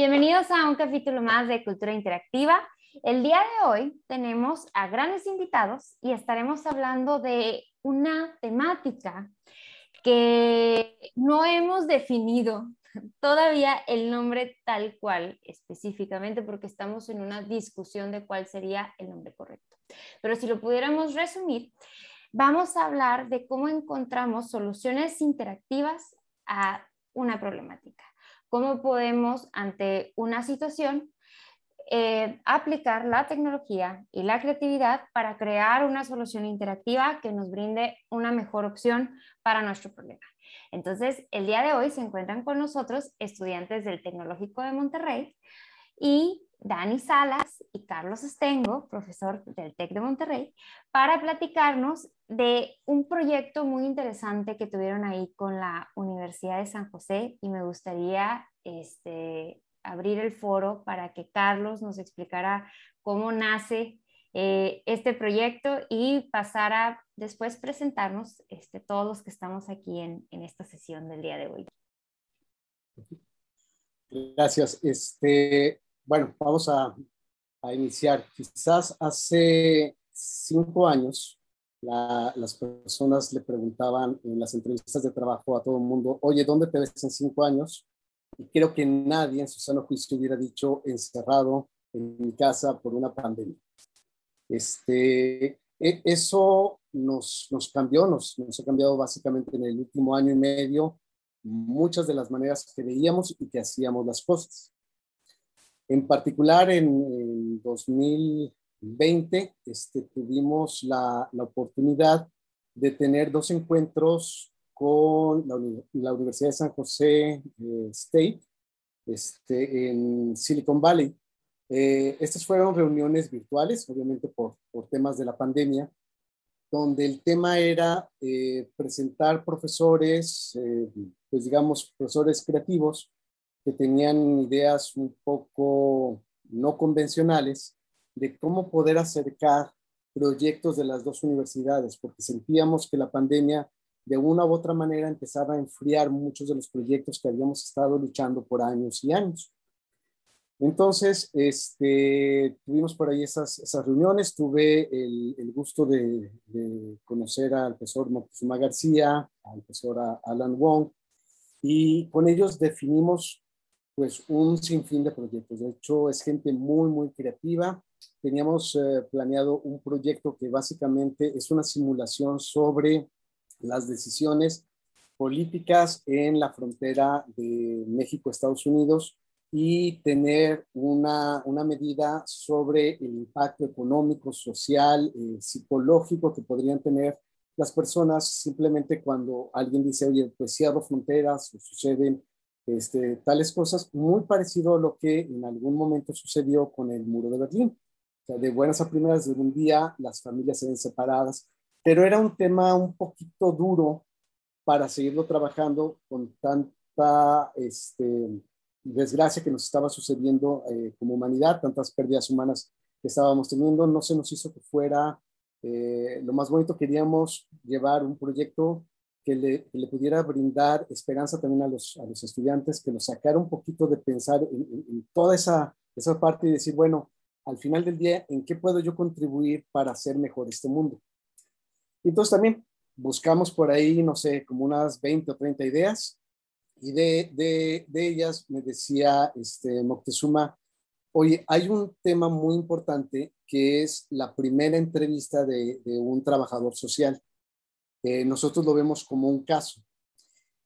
Bienvenidos a un capítulo más de Cultura Interactiva. El día de hoy tenemos a grandes invitados y estaremos hablando de una temática que no hemos definido todavía el nombre tal cual específicamente porque estamos en una discusión de cuál sería el nombre correcto. Pero si lo pudiéramos resumir, vamos a hablar de cómo encontramos soluciones interactivas a una problemática cómo podemos ante una situación eh, aplicar la tecnología y la creatividad para crear una solución interactiva que nos brinde una mejor opción para nuestro problema. Entonces, el día de hoy se encuentran con nosotros estudiantes del Tecnológico de Monterrey y Dani Salas y Carlos Estengo, profesor del TEC de Monterrey, para platicarnos de un proyecto muy interesante que tuvieron ahí con la Universidad de San José y me gustaría este, abrir el foro para que Carlos nos explicara cómo nace eh, este proyecto y pasar a después presentarnos este, todos los que estamos aquí en, en esta sesión del día de hoy. Gracias. Este, bueno, vamos a, iniciar. Quizás hace cinco años las personas le preguntaban en las entrevistas de trabajo a todo el mundo, oye, ¿dónde te ves en cinco años? Y creo que nadie en su sano juicio hubiera dicho encerrado en mi casa por una pandemia. Este, e, eso nos, nos cambió, nos, nos ha cambiado básicamente en el último año y medio muchas de las maneras que veíamos y que hacíamos las cosas. En particular, en, 2020 este, tuvimos la, la, oportunidad de tener dos encuentros con la, Universidad de San José eh, State este, en Silicon Valley. Eh, estas fueron reuniones virtuales, obviamente por, por, temas de la pandemia, donde el tema era eh, presentar profesores, pues digamos, profesores creativos que tenían ideas un poco no convencionales de cómo poder acercar proyectos de las dos universidades, porque sentíamos que la pandemia de una u otra manera empezaba a enfriar muchos de los proyectos que habíamos estado luchando por años y años. Entonces, este, tuvimos por ahí esas, esas reuniones, tuve el, el gusto de, de, conocer al profesor Moctezuma García, al profesor Alan Wong, y con ellos definimos pues un sinfín de proyectos. De hecho, es gente muy, muy creativa. Teníamos eh, planeado un proyecto que básicamente es una simulación sobre las decisiones políticas en la frontera de México-Estados Unidos y tener una, una, medida sobre el impacto económico, social, eh, psicológico que podrían tener las personas simplemente cuando alguien dice, oye, pues cierro fronteras o suceden este, tales cosas, muy parecido a lo que en algún momento sucedió con el muro de Berlín. O de buenas a primeras, de un día las familias se ven separadas, pero era un tema un poquito duro para seguirlo trabajando con tanta este, desgracia que nos estaba sucediendo eh, como humanidad, tantas pérdidas humanas que estábamos teniendo, no se nos hizo que fuera eh, lo más bonito. Queríamos llevar un proyecto que le, pudiera brindar esperanza también a los, a los estudiantes, que los sacara un poquito de pensar en, toda esa, esa parte y decir, bueno, al final del día, ¿en qué puedo yo contribuir para hacer mejor este mundo? Entonces también buscamos por ahí, no sé, como unas 20 o 30 ideas, y de, de, de ellas me decía este, Moctezuma, oye, hay un tema muy importante que es la primera entrevista de, de un trabajador social nosotros lo vemos como un caso.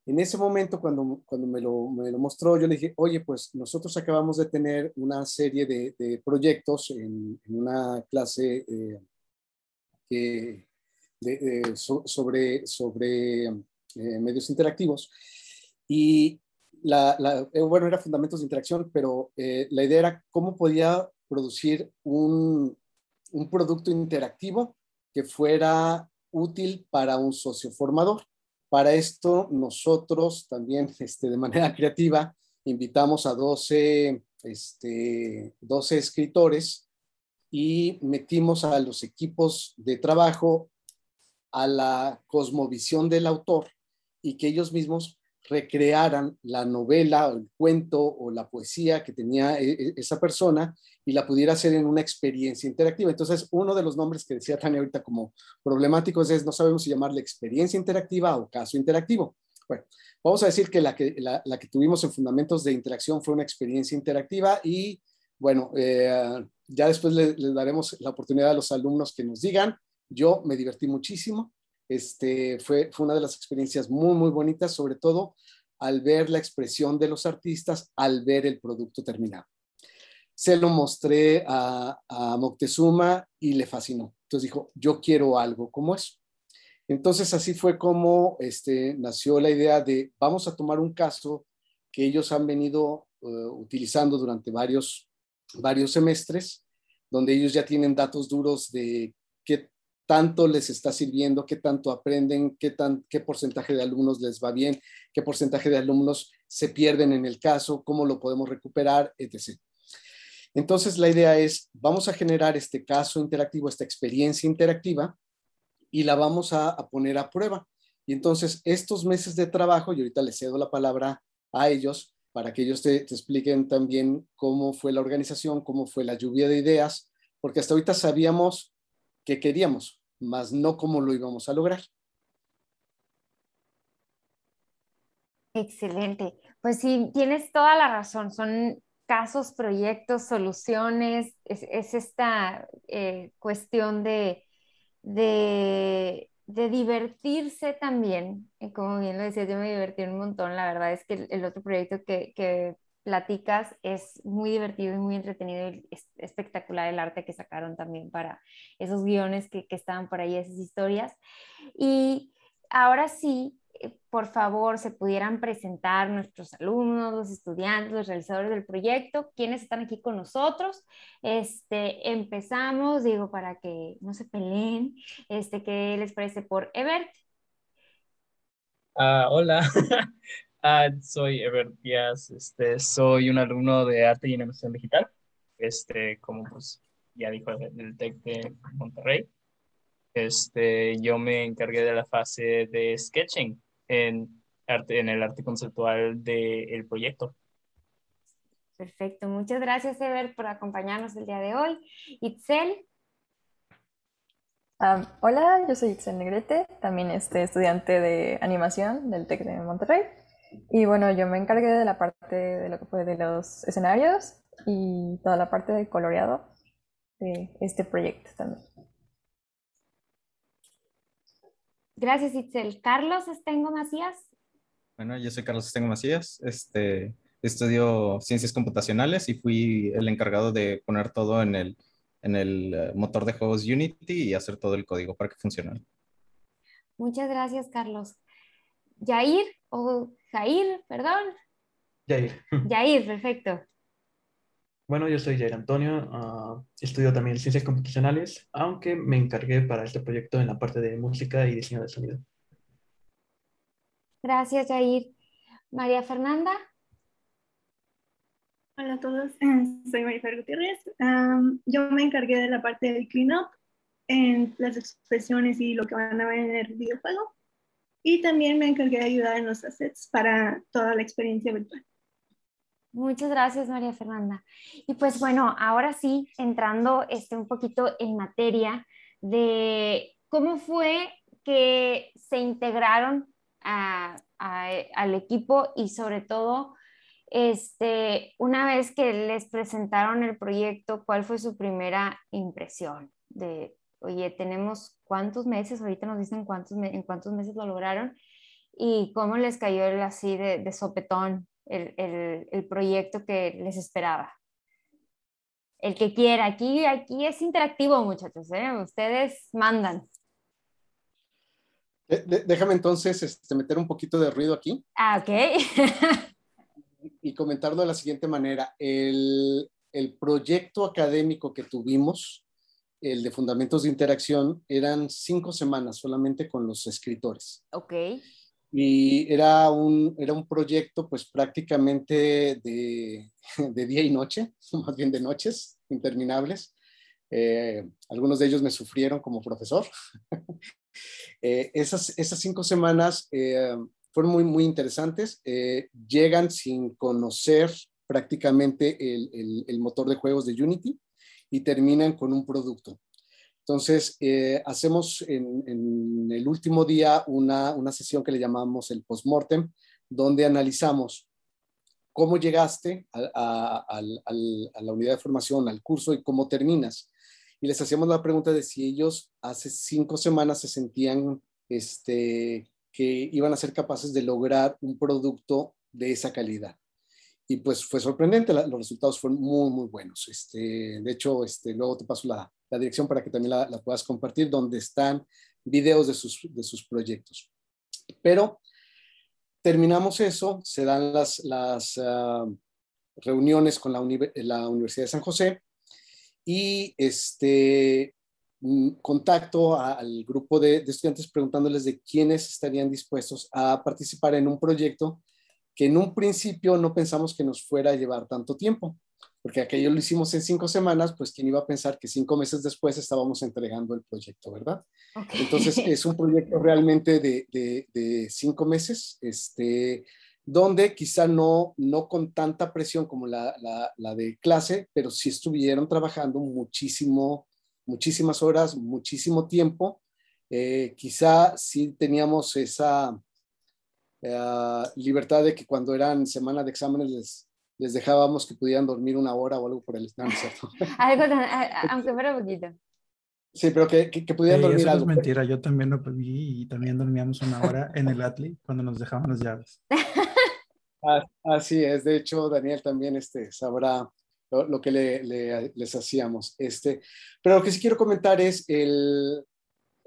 En ese momento, cuando, cuando me, lo, me lo mostró, yo le dije, oye, pues nosotros acabamos de tener una serie de, de proyectos en, una clase eh, que, sobre, sobre eh, medios interactivos. Y eh, bueno, era fundamentos de interacción, pero la idea era cómo podía producir un, un producto interactivo que fuera útil para un socio formador. Para esto, nosotros también, este, de manera creativa, invitamos a 12, este, 12 escritores y metimos a los equipos de trabajo a la cosmovisión del autor y que ellos mismos recrearan la novela o el cuento o la poesía que tenía e, e, esa persona y la pudiera hacer en una experiencia interactiva. Entonces, uno de los nombres que decía Tania ahorita como problemáticos es, no sabemos si llamarle experiencia interactiva o caso interactivo. Bueno, vamos a decir que la que, la, que tuvimos en Fundamentos de Interacción fue una experiencia interactiva y, bueno, eh, ya después les daremos la oportunidad a los alumnos que nos digan. Yo me divertí muchísimo, este, fue, fue una de las experiencias muy, muy bonitas, sobre todo al ver la expresión de los artistas, al ver el producto terminado. Se lo mostré a, Moctezuma y le fascinó. Entonces dijo, yo quiero algo como eso. Entonces así fue como este, nació la idea de vamos a tomar un caso que ellos han venido eh, utilizando durante varios, varios semestres, donde ellos ya tienen datos duros de tanto les está sirviendo, qué tanto aprenden, qué, tan, qué porcentaje de alumnos les va bien, qué porcentaje de alumnos se pierden en el caso, cómo lo podemos recuperar, etc. Entonces, la idea es, vamos a generar este caso interactivo, esta experiencia interactiva, y la vamos a, poner a prueba. Y entonces, estos meses de trabajo, y ahorita les cedo la palabra a ellos para que ellos te, te expliquen también cómo fue la organización, cómo fue la lluvia de ideas, porque hasta ahorita sabíamos que queríamos, más no cómo lo íbamos a lograr. Excelente. Pues sí, tienes toda la razón. Son casos, proyectos, soluciones. Es, esta eh, cuestión de, de, divertirse también. como bien lo decías, yo me divertí un montón. La verdad es que el, otro proyecto que, que platicas, es muy divertido y muy entretenido y es espectacular el arte que sacaron también para esos guiones que, que estaban por ahí, esas historias. Y ahora sí, eh, por favor, se pudieran presentar nuestros alumnos, los estudiantes, los realizadores del proyecto, quienes están aquí con nosotros. Este, empezamos, digo, para que no se peleen, este, ¿qué les parece por Ebert? Uh, hola, Ah, soy Ever Díaz, este, soy un alumno de Arte y Animación Digital, este, como pues ya dijo el TEC de Monterrey. Este, yo me encargué de la fase de sketching en, arte, en el arte conceptual del proyecto. Perfecto, muchas gracias Ever por acompañarnos el día de hoy. Itzel. hola, yo soy Itzel Negrete, también este, estudiante de animación del TEC de Monterrey. Y bueno, yo me encargué de la parte de lo que fue de los escenarios y toda la parte de coloreado de este proyecto también. Gracias, Itzel. Carlos Estengo Macías. Bueno, yo soy Carlos Estengo Macías. Este, estudio ciencias computacionales y fui el encargado de poner todo en el, en el eh, motor de juegos Unity y hacer todo el código para que funcione. Muchas gracias, Carlos. Yair o Jair, perdón. Jair. Jair, perfecto. Bueno, yo soy Jair Antonio, ah, estudio también ciencias computacionales, aunque me encargué para este proyecto en la parte de música y diseño de sonido. Gracias, Jair. María Fernanda. Hola a todos, soy María Fernanda Gutiérrez. yo me encargué de la parte del cleanup en las expresiones y lo que van a ver en el videojuego y también me encargué de ayudar en los assets para toda la experiencia virtual. Muchas gracias, María Fernanda. Y pues bueno, ahora sí, entrando este, un poquito en materia de cómo fue que se integraron al equipo y sobre todo, este, una vez que les presentaron el proyecto, ¿cuál fue su primera impresión de, oye, tenemos cuántos meses, ahorita nos dicen cuántos, en cuántos meses lo lograron y cómo les cayó el, así de, sopetón el, el, proyecto que les esperaba. El que quiera, aquí, aquí es interactivo muchachos, ¿eh? ustedes mandan. Déjame entonces este, meter un poquito de ruido aquí. Ah, ok. y comentarlo de la siguiente manera. El, el proyecto académico que tuvimos el de Fundamentos de Interacción, eran cinco semanas solamente con los escritores. Ok. Y era un, era un proyecto pues prácticamente de, de día y noche, más bien de noches interminables. Eh, algunos de ellos me sufrieron como profesor. Eh, esas, esas cinco semanas eh, fueron muy, muy interesantes. Llegan sin conocer prácticamente el, el, motor de juegos de Unity y terminan con un producto. Entonces, eh, hacemos en, el último día una, una sesión que le llamamos el postmortem, donde analizamos cómo llegaste a, a, la unidad de formación, al curso y cómo terminas. Y les hacíamos la pregunta de si ellos hace cinco semanas se sentían este, que iban a ser capaces de lograr un producto de esa calidad. Y pues fue sorprendente, los resultados fueron muy, muy buenos. Este, de hecho, este, luego te paso la, la dirección para que también la, la, puedas compartir, donde están videos de sus, de sus proyectos. Pero terminamos eso, se dan las, las uh, reuniones con la, la, Universidad de San José y este, mm, contacto al grupo de, de, estudiantes preguntándoles de quiénes estarían dispuestos a participar en un proyecto que en un principio no pensamos que nos fuera a llevar tanto tiempo, porque aquello lo hicimos en cinco semanas, pues quién iba a pensar que cinco meses después estábamos entregando el proyecto, ¿verdad? Okay. Entonces es un proyecto realmente de, de, de, cinco meses, este, donde quizá no, no con tanta presión como la, la, la de clase, pero sí estuvieron trabajando muchísimo, muchísimas horas, muchísimo tiempo. Eh, quizá sí teníamos esa, eh, libertad de que cuando eran semana de exámenes les, les dejábamos que pudieran dormir una hora o algo por el estilo, ¿cierto? algo, aunque fuera poquito. Sí, pero que, que, que pudieran sí, dormir eso algo. es mentira, yo también lo pedí y también dormíamos una hora en el Atli cuando nos dejaban las llaves. Así es, de hecho Daniel también este, sabrá lo, lo que le, le, les hacíamos. Este, pero lo que sí quiero comentar es el,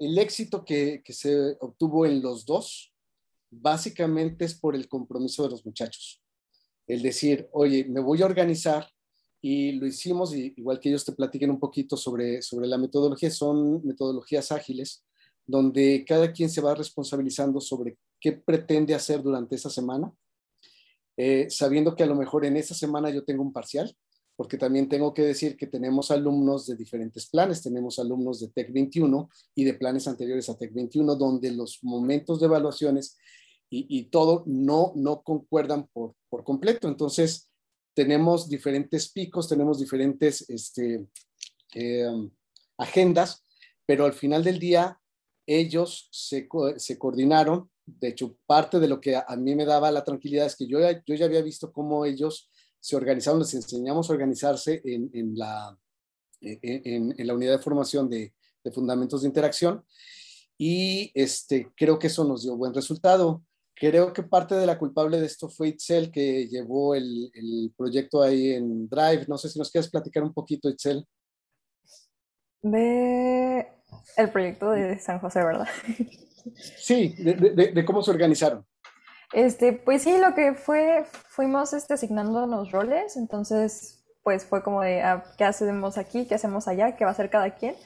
el éxito que, que se obtuvo en los dos, básicamente es por el compromiso de los muchachos. El decir, oye, me voy a organizar y lo hicimos, y igual que ellos te platiquen un poquito sobre, sobre la metodología, son metodologías ágiles, donde cada quien se va responsabilizando sobre qué pretende hacer durante esa semana, eh, sabiendo que a lo mejor en esa semana yo tengo un parcial, porque también tengo que decir que tenemos alumnos de diferentes planes, tenemos alumnos de TEC 21 y de planes anteriores a TEC 21, donde los momentos de evaluaciones y, y todo no, no concuerdan por, por, completo. Entonces, tenemos diferentes picos, tenemos diferentes este, eh, agendas, pero al final del día ellos se, se, coordinaron. De hecho, parte de lo que a, mí me daba la tranquilidad es que yo, yo ya había visto cómo ellos se organizaron, les enseñamos a organizarse en, en la, en, en, la unidad de formación de, de, fundamentos de interacción y este, creo que eso nos dio buen resultado. Creo que parte de la culpable de esto fue Itzel, que llevó el, el proyecto ahí en Drive. No sé si nos quieres platicar un poquito, Itzel. De el proyecto de San José, ¿verdad? Sí, de, de, de cómo se organizaron. Este, pues sí, lo que fue, fuimos este, asignando los roles, entonces, pues fue como de, ah, ¿qué hacemos aquí? ¿Qué hacemos allá? ¿Qué va a hacer cada quien?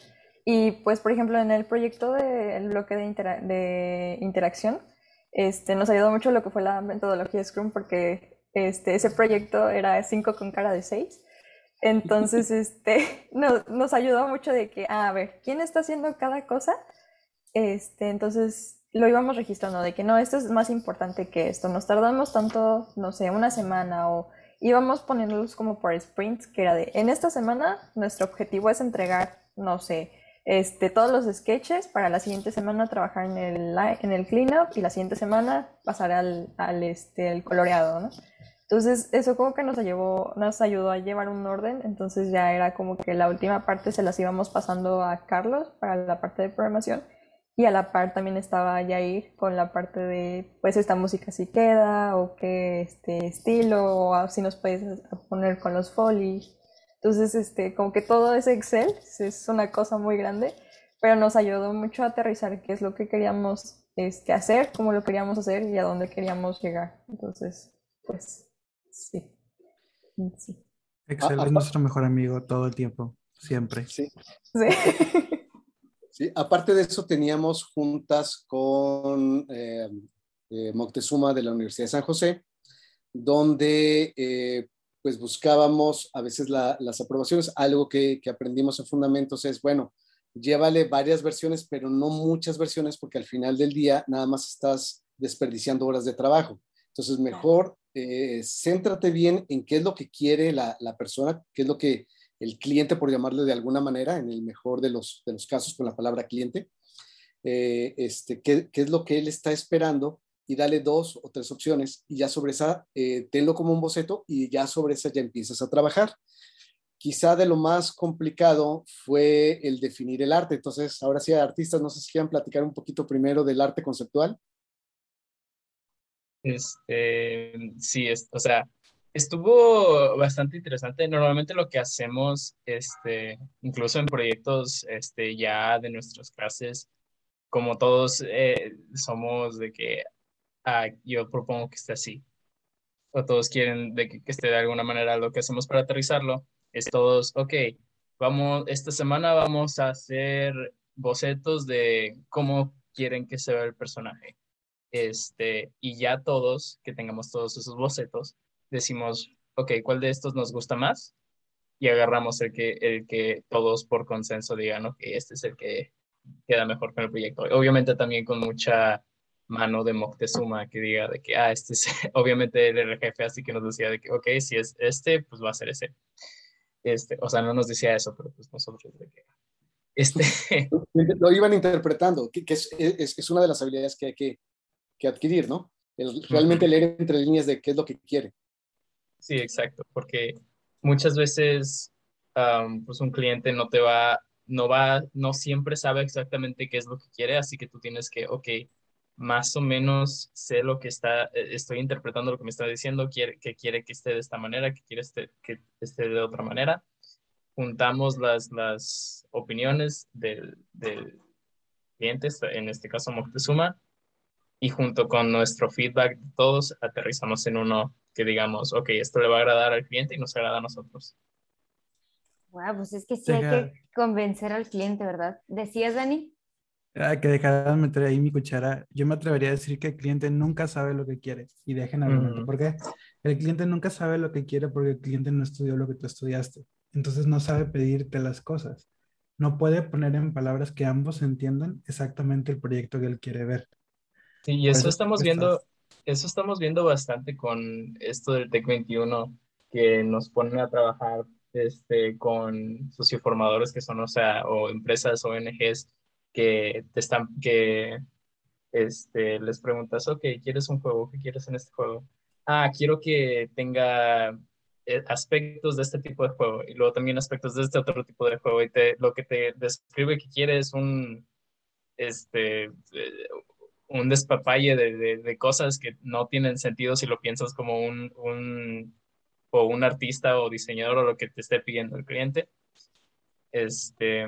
Y pues, por ejemplo, en el proyecto del bloque de, intera de, interacción, este, nos ayudó mucho lo que fue la metodología Scrum, porque este, ese proyecto era 5 con cara de 6. Entonces, este, nos, nos ayudó mucho de que, ah, a ver, ¿quién está haciendo cada cosa? Este, entonces, lo íbamos registrando de que no, esto es más importante que esto. Nos tardamos tanto, no sé, una semana o íbamos poniéndolos como por sprints, que era de, en esta semana nuestro objetivo es entregar, no sé, este, todos los sketches para la siguiente semana trabajar en el, en el cleanup y la siguiente semana pasar al, al este, el coloreado, ¿no? Entonces, eso como que nos, ayudó a llevar un orden, entonces ya era como que la última parte se las íbamos pasando a Carlos para la parte de programación y a la par también estaba Yair con la parte de, pues esta música si queda, o qué este estilo, o si nos puedes poner con los folies. Entonces, este, como que todo ese Excel es una cosa muy grande, pero nos ayudó mucho a aterrizar qué es lo que queríamos este, hacer, cómo lo queríamos hacer y a dónde queríamos llegar. Entonces, pues, sí. sí. Excel es nuestro mejor amigo todo el tiempo, siempre. Sí. Sí. Sí, aparte de eso teníamos juntas con eh, eh, Moctezuma de la Universidad de San José, donde eh, pues buscábamos a veces la, las aprobaciones. Algo que, que, aprendimos en Fundamentos es, bueno, llévale varias versiones, pero no muchas versiones, porque al final del día nada más estás desperdiciando horas de trabajo. Entonces, mejor eh, céntrate bien en qué es lo que quiere la, la, persona, qué es lo que el cliente, por llamarle de alguna manera, en el mejor de los, de los casos con la palabra cliente, eh, este, qué, qué, es lo que él está esperando y dale dos o tres opciones y ya sobre esa, eh, tenlo como un boceto y ya sobre esa ya empiezas a trabajar. Quizá de lo más complicado fue el definir el arte. Entonces, ahora sí, artistas, no sé si quieran platicar un poquito primero del arte conceptual. Este, sí, es, o sea, estuvo bastante interesante. Normalmente lo que hacemos, este, incluso en proyectos este, ya de nuestras clases, como todos eh, somos de que ah, yo propongo que esté así, o todos quieren de que, que, esté de alguna manera, lo que hacemos para aterrizarlo es todos, ok, vamos, esta semana vamos a hacer bocetos de cómo quieren que se vea el personaje. Este, y ya todos, que tengamos todos esos bocetos, decimos, ok, ¿cuál de estos nos gusta más? Y agarramos el que, el que todos por consenso digan, ok, este es el que queda mejor con el proyecto. Obviamente también con mucha mano de Moctezuma que diga de que, ah, este es, obviamente él era el jefe, así que nos decía de que, ok, si es este, pues va a ser ese. Este, o sea, no nos decía eso, pero pues nosotros de que, este... Lo iban interpretando, que, que es, es, es, una de las habilidades que hay que, que adquirir, ¿no? El, realmente leer entre líneas de qué es lo que quiere. Sí, exacto, porque muchas veces um, pues un cliente no te va no va, no siempre sabe exactamente qué es lo que quiere, así que tú tienes que, ok, más o menos sé lo que está, eh, estoy interpretando lo que me está diciendo, quiere, que quiere que esté de esta manera, que quiere este, que esté de otra manera. Juntamos las, las opiniones del, del cliente, en este caso Moctezuma, y junto con nuestro feedback de todos, aterrizamos en uno que digamos, ok, esto le va a agradar al cliente y nos agrada a nosotros. Wow, pues es que sí hay que convencer al cliente, ¿verdad? ¿Decías, Dani? Ah, que dejaran meter ahí mi cuchara. Yo me atrevería a decir que el cliente nunca sabe lo que quiere. Y dejen argumento. Mm. ¿Por qué? El cliente nunca sabe lo que quiere porque el cliente no estudió lo que tú estudiaste. Entonces no sabe pedirte las cosas. No puede poner en palabras que ambos entiendan exactamente el proyecto que él quiere ver. Sí, y eso estamos viendo, eso estamos viendo bastante con esto del TEC 21, que nos ponen a trabajar este, con socioformadores que son, o sea, o empresas, ONGs que te están, que este, les preguntas, ok, ¿quieres un juego? ¿Qué quieres en este juego? Ah, quiero que tenga eh, aspectos de este tipo de juego y luego también aspectos de este otro tipo de juego y te, lo que te describe que quieres un, este, eh, un despapalle de, de, cosas que no tienen sentido si lo piensas como un, un o un artista o diseñador o lo que te esté pidiendo el cliente. Este,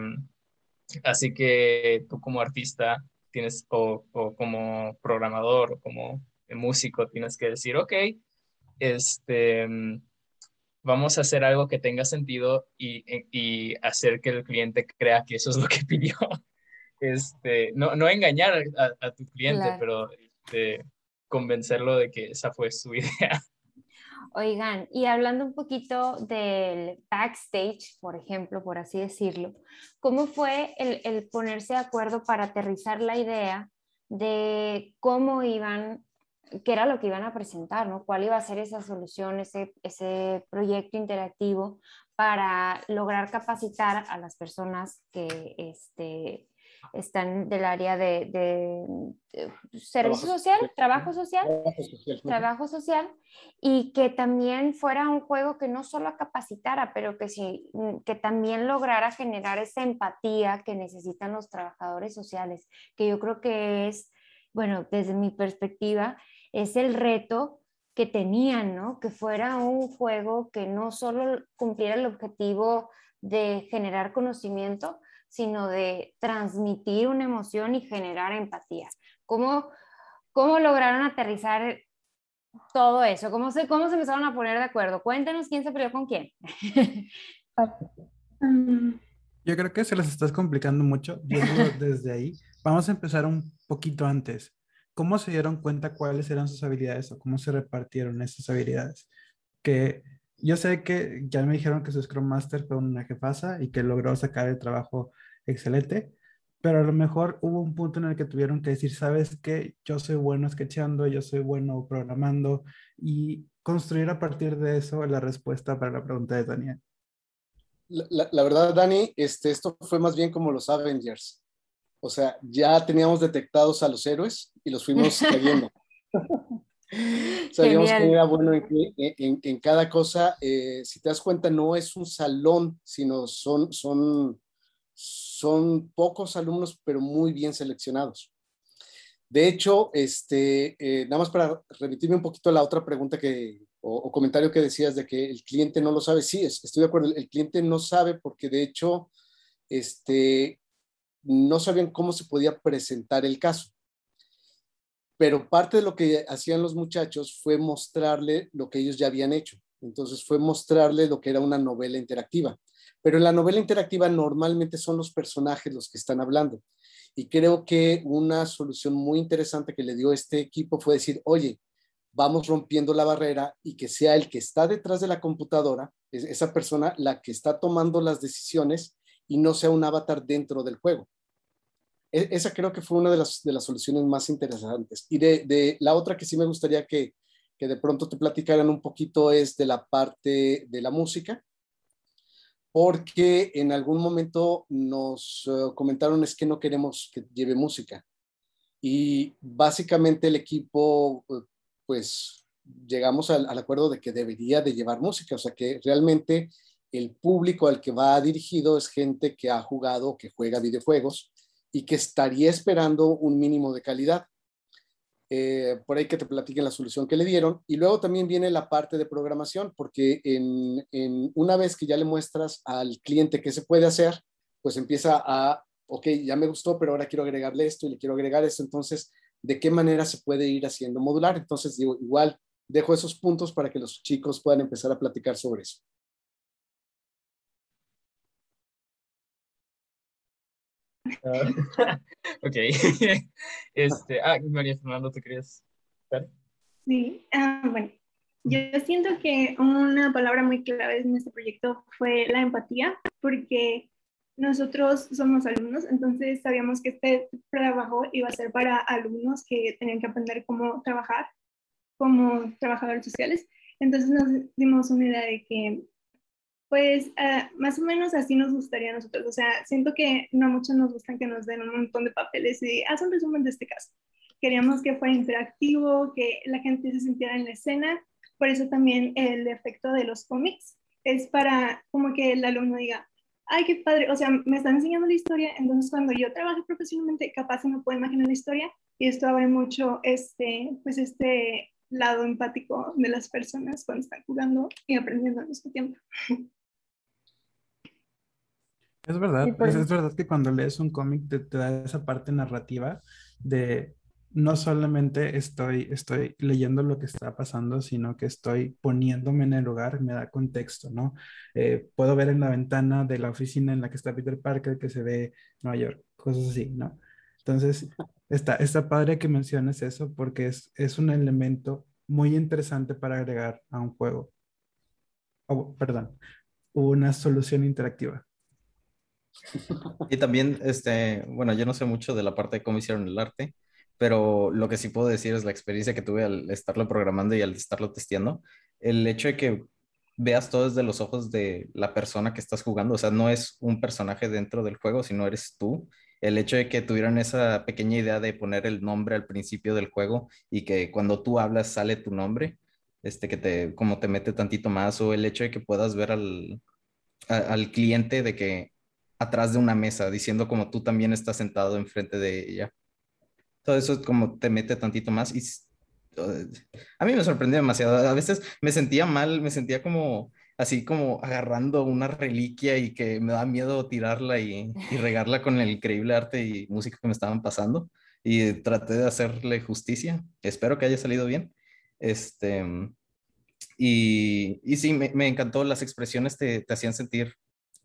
así que tú como artista tienes, o, o como programador o como músico, tienes que decir, ok, este, vamos a hacer algo que tenga sentido y, y, hacer que el cliente crea que eso es lo que pidió. Este, no, no engañar a, a tu cliente, claro. pero este, convencerlo de que esa fue su idea. Oigan, y hablando un poquito del backstage, por ejemplo, por así decirlo, ¿cómo fue el, el ponerse de acuerdo para aterrizar la idea de cómo iban, qué era lo que iban a presentar, ¿no? ¿Cuál iba a ser esa solución, ese, ese proyecto interactivo para lograr capacitar a las personas que este, están del área de, de, de servicio social, trabajo social, trabajo social, trabajo social, y que también fuera un juego que no solo capacitara, pero que, sí, que también lograra generar esa empatía que necesitan los trabajadores sociales, que yo creo que es, bueno, desde mi perspectiva, es el reto que tenían, ¿no? Que fuera un juego que no solo cumpliera el objetivo de generar conocimiento, sino de transmitir una emoción y generar empatía. ¿Cómo, cómo lograron aterrizar todo eso? ¿Cómo se, ¿Cómo se empezaron a poner de acuerdo? Cuéntenos quién se peleó con quién. Yo creo que se les estás complicando mucho desde ahí. Vamos a empezar un poquito antes. ¿Cómo se dieron cuenta cuáles eran sus habilidades o cómo se repartieron esas habilidades? Que yo sé que ya me dijeron que su Scrum Master fue una jefasa y que logró sacar el trabajo excelente, pero a lo mejor hubo un punto en el que tuvieron que decir, sabes que yo soy bueno sketchando, yo soy bueno programando y construir a partir de eso la respuesta para la pregunta de Daniel. La, la, verdad, Dani, este, esto fue más bien como los Avengers. O sea, ya teníamos detectados a los héroes y los fuimos cayendo. Sabíamos que era bueno en, en, en cada cosa. Eh, si te das cuenta, no es un salón, sino son, son, son pocos alumnos, pero muy bien seleccionados. De hecho, este, eh, nada más para remitirme un poquito a la otra pregunta que, o, comentario que decías de que el cliente no lo sabe. Sí, estoy de acuerdo. El, cliente no sabe porque de hecho este, no sabían cómo se podía presentar el caso. Pero parte de lo que hacían los muchachos fue mostrarle lo que ellos ya habían hecho. Entonces fue mostrarle lo que era una novela interactiva. Pero en la novela interactiva normalmente son los personajes los que están hablando. Y creo que una solución muy interesante que le dio este equipo fue decir, oye, vamos rompiendo la barrera y que sea el que está detrás de la computadora, esa persona la que está tomando las decisiones y no sea un avatar dentro del juego. E, esa creo que fue una de las, de las soluciones más interesantes. Y de, la otra que sí me gustaría que, que de pronto te platicaran un poquito es de la parte de la música, porque en algún momento nos uh, comentaron es que no queremos que lleve música. Y básicamente el equipo, pues llegamos al, al, acuerdo de que debería de llevar música, o sea que realmente el público al que va dirigido es gente que ha jugado, que juega videojuegos y que estaría esperando un mínimo de calidad. Eh, por ahí que te platiquen la solución que le dieron. Y luego también viene la parte de programación, porque en, en, una vez que ya le muestras al cliente qué se puede hacer, pues empieza a, ok, ya me gustó, pero ahora quiero agregarle esto y le quiero agregar esto. Entonces, ¿de qué manera se puede ir haciendo modular? Entonces, digo, igual dejo esos puntos para que los chicos puedan empezar a platicar sobre eso. Uh, ok. este, ah, María Fernanda, ¿te querías? Sí, uh, bueno, yo siento que una palabra muy clave en este proyecto fue la empatía, porque nosotros somos alumnos, entonces sabíamos que este trabajo iba a ser para alumnos que tenían que aprender cómo trabajar como trabajadores sociales. Entonces nos dimos una idea de que pues uh, más o menos así nos gustaría a nosotros. O sea, siento que no a muchos nos gustan que nos den un montón de papeles y haz un resumen de este caso. Queríamos que fuera interactivo, que la gente se sintiera en la escena. Por eso también el efecto de los cómics es para como que el alumno diga, ay, qué padre, o sea, me están enseñando la historia, entonces cuando yo trabaje profesionalmente, capaz no puedo imaginar la historia y esto abre mucho este, pues este lado empático de las personas cuando están jugando y aprendiendo al mismo tiempo. Es verdad, es, es, verdad que cuando lees un cómic te, te, da esa parte narrativa de no solamente estoy, estoy leyendo lo que está pasando, sino que estoy poniéndome en el lugar, me da contexto, ¿no? Eh, puedo ver en la ventana de la oficina en la que está Peter Parker que se ve Nueva York, cosas así, ¿no? Entonces, está, está padre que menciones eso porque es, es un elemento muy interesante para agregar a un juego. Oh, perdón, una solución interactiva. Y también, este, bueno, yo no sé mucho de la parte de cómo hicieron el arte, pero lo que sí puedo decir es la experiencia que tuve al estarlo programando y al estarlo testeando. El hecho de que veas todo desde los ojos de la persona que estás jugando, o sea, no es un personaje dentro del juego, sino eres tú. El hecho de que tuvieran esa pequeña idea de poner el nombre al principio del juego y que cuando tú hablas sale tu nombre, este que te como te mete tantito más o el hecho de que puedas ver al, al cliente de que atrás de una mesa, diciendo como tú también estás sentado enfrente de ella. Todo eso como te mete tantito más y a mí me sorprendió demasiado. A veces me sentía mal, me sentía como así como agarrando una reliquia y que me da miedo tirarla y, y regarla con el increíble arte y música que me estaban pasando. Y traté de hacerle justicia. Espero que haya salido bien. Este, y, y sí, me, encantó. Las expresiones te, te hacían sentir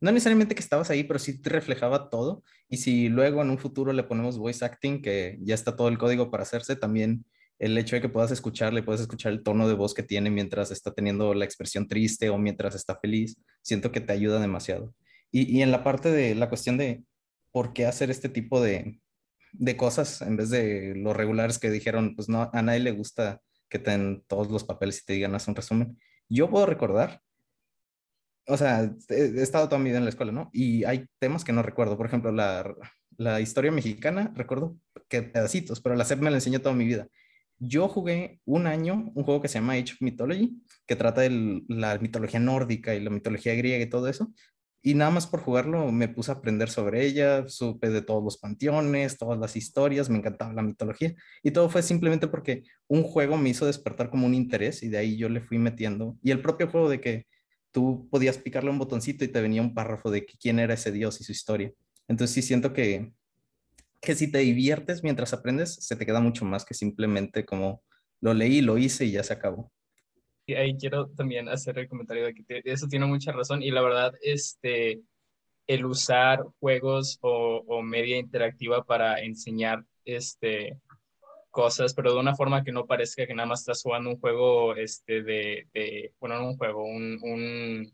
no necesariamente que estabas ahí, pero sí te reflejaba todo. Y si luego en un futuro le ponemos voice acting, que ya está todo el código para hacerse, también el hecho de que puedas escucharle, puedes escuchar el tono de voz que tiene mientras está teniendo la expresión triste o mientras está feliz, siento que te ayuda demasiado. Y, y en la parte de la cuestión de por qué hacer este tipo de, de cosas en vez de los regulares que dijeron, pues no, a nadie le gusta que te den todos los papeles y te digan, haz un resumen. Yo puedo recordar, o sea, he, estado toda mi vida en la escuela, ¿no? Y hay temas que no recuerdo. Por ejemplo, la, la historia mexicana, recuerdo que pedacitos, pero la SEP me la enseñó toda mi vida. Yo jugué un año un juego que se llama Age of Mythology, que trata de la mitología nórdica y la mitología griega y todo eso. Y nada más por jugarlo me puse a aprender sobre ella, supe de todos los panteones, todas las historias, me encantaba la mitología. Y todo fue simplemente porque un juego me hizo despertar como un interés y de ahí yo le fui metiendo. Y el propio juego de que tú podías picarle un botoncito y te venía un párrafo de quién era ese dios y su historia. Entonces sí siento que, que si te diviertes mientras aprendes, se te queda mucho más que simplemente como lo leí, lo hice y ya se acabó ahí quiero también hacer el comentario de que eso tiene mucha razón y la verdad, este, el usar juegos o, o, media interactiva para enseñar este, cosas, pero de una forma que no parezca que nada más estás jugando un juego este, de, de bueno, no un juego, un, un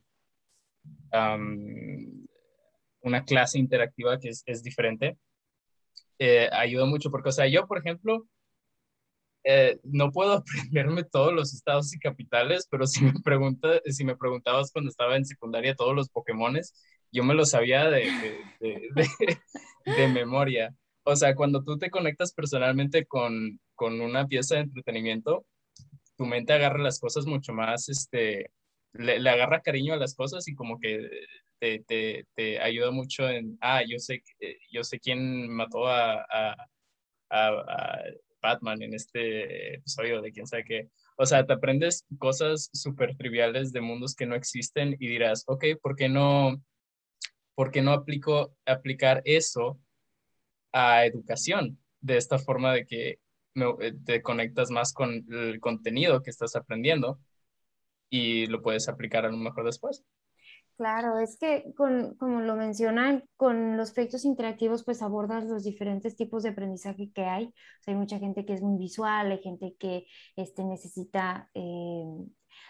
una clase interactiva que es, es diferente, eh, ayuda mucho porque, o sea, yo, por ejemplo, eh, no puedo aprenderme todos los estados y capitales, pero si me, pregunta, si me preguntabas cuando estaba en secundaria todos los Pokémones, yo me los sabía de, de, de, memoria. O sea, cuando tú te conectas personalmente con, con, una pieza de entretenimiento, tu mente agarra las cosas mucho más, este, le, agarra cariño a las cosas y como que te, te, te ayuda mucho en, ah, yo sé, eh, yo sé quién mató a, a, a Batman en este episodio de quién sabe qué. O sea, te aprendes cosas súper triviales de mundos que no existen y dirás, ok, ¿por qué no, por qué no aplico, aplicar eso a educación? De esta forma de que eh, te conectas más con el contenido que estás aprendiendo y lo puedes aplicar a lo mejor después. Claro, es que con, como lo mencionan, con los proyectos interactivos pues abordas los diferentes tipos de aprendizaje que hay. hay mucha gente que es muy visual, hay gente que este, necesita eh,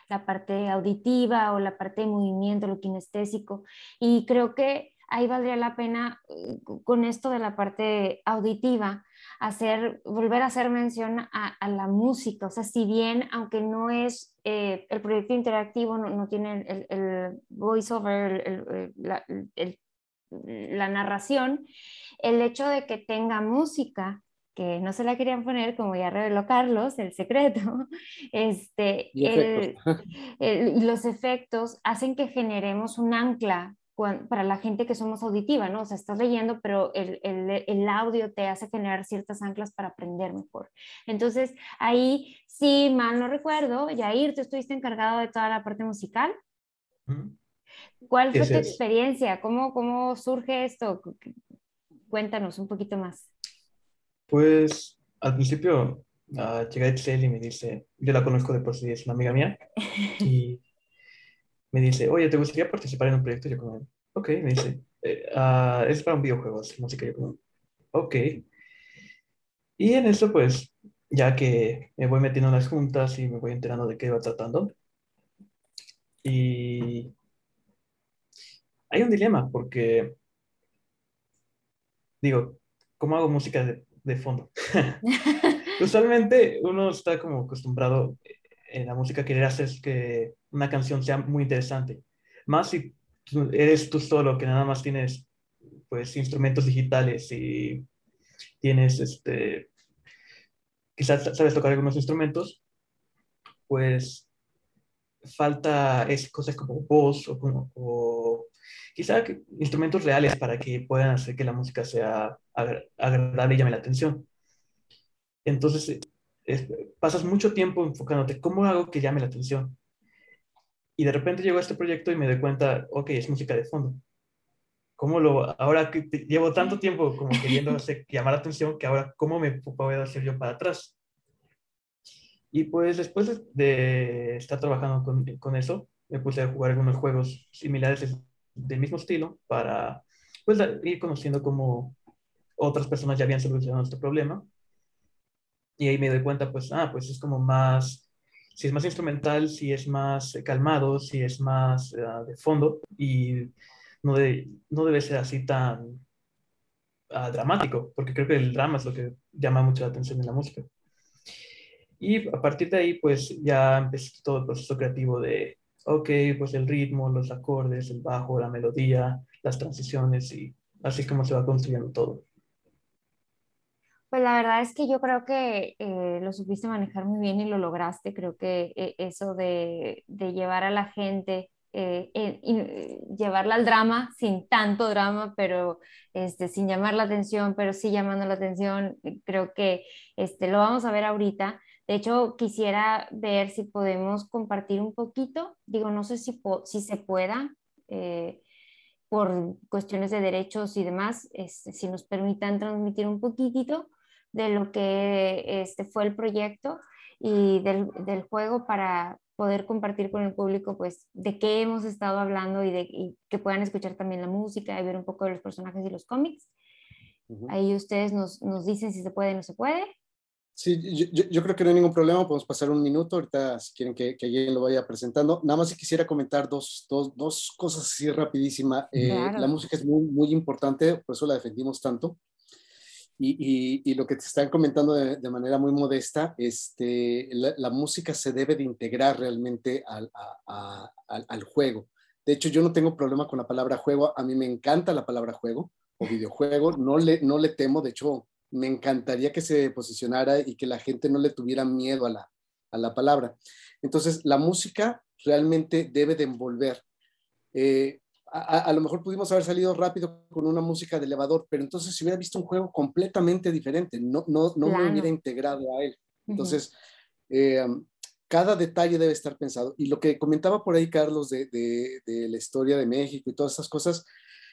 la parte auditiva o la parte de movimiento, lo kinestésico. Y creo que ahí valdría la pena eh, con esto de la parte auditiva hacer, volver a hacer mención a, la música. O sea, si bien, aunque no es eh, el proyecto interactivo, no, tiene el, el voiceover, la, la narración, el hecho de que tenga música que no se la querían poner, como ya reveló Carlos, el secreto, este, y los efectos hacen que generemos un ancla para la gente que somos auditiva, ¿no? O sea, estás leyendo, pero el, el, el, audio te hace generar ciertas anclas para aprender mejor. Entonces, ahí, si mal no recuerdo, Yair, tú estuviste encargado de toda la parte musical. ¿Cuál fue tu experiencia? ¿Cómo, ¿Cómo surge esto? Cuéntanos un poquito más. Pues, al principio, uh, llega Excel y me dice, yo la conozco de por sí, es una amiga mía, y me dice, oye, ¿te gustaría participar en un proyecto? Yo como, ok, me dice, eh, ah, es para un videojuego, es música. Yo como, ok. Y en eso, pues, ya que me voy metiendo en las juntas y me voy enterando de qué va tratando. Y hay un dilema, porque, digo, ¿cómo hago música de, de fondo? Usualmente uno está como acostumbrado en la música querer hacer que una canción sea muy interesante. Más si eres tú solo, que nada más tienes pues instrumentos digitales y tienes este quizás sabes tocar algunos instrumentos, pues falta es cosas como voz o, como, o quizá instrumentos reales para que puedan hacer que la música sea agradable y llame la atención. Entonces, pasas mucho tiempo enfocándote, ¿cómo hago que llame la atención? Y de repente llegó este proyecto y me doy cuenta, ok, es música de fondo. ¿Cómo lo, ahora que llevo tanto tiempo como queriendo llamar la atención, que ahora, ¿cómo me puedo hacer yo para atrás? Y pues después de estar trabajando con, con eso, me puse a jugar algunos juegos similares del mismo estilo para pues, ir conociendo cómo otras personas ya habían solucionado este problema. Y ahí me doy cuenta, pues, ah, pues es como más si es más instrumental, si es más calmado, si es más uh, de fondo y no, de, no debe ser así tan, ah, dramático, porque creo que el drama es lo que llama mucho la atención en la música. Y a partir de ahí, pues ya empezó todo el proceso creativo de, ok, pues el ritmo, los acordes, el bajo, la melodía, las transiciones y así como se va construyendo todo. Pues la verdad es que yo creo que eh, lo supiste manejar muy bien y lo lograste. Creo que eh, eso de, llevar a la gente, eh, llevarla al drama sin tanto drama, pero este, sin llamar la atención, pero sí llamando la atención, creo que este, lo vamos a ver ahorita. De hecho, quisiera ver si podemos compartir un poquito, digo, no sé si, si se pueda, por cuestiones de derechos y demás, este, si nos permitan transmitir un poquitito de lo que este, fue el proyecto y del, del, juego para poder compartir con el público, pues, de qué hemos estado hablando y, de, y que puedan escuchar también la música y ver un poco de los personajes y los cómics. Ahí ustedes nos, nos dicen si se puede o no se puede. Sí, yo, yo, creo que no hay ningún problema, podemos pasar un minuto, ahorita si quieren que, que alguien lo vaya presentando. Nada más si quisiera comentar dos, dos, dos cosas así rapidísima. Eh, La música es muy, muy importante, por eso la defendimos tanto. Y, lo que te están comentando de, manera muy modesta, este, la, la, música se debe de integrar realmente al juego. De hecho, yo no tengo problema con la palabra juego, a mí me encanta la palabra juego o videojuego, no le, no le temo, de hecho, me encantaría que se posicionara y que la gente no le tuviera miedo a la, a la palabra. Entonces, la música realmente debe de envolver. Eh, a, a, lo mejor pudimos haber salido rápido con una música de elevador, pero entonces si hubiera visto un juego completamente diferente, no, no, no claro. me hubiera integrado a él. Entonces, uh -huh. eh, cada detalle debe estar pensado. Y lo que comentaba por ahí Carlos de, de, de la historia de México y todas esas cosas,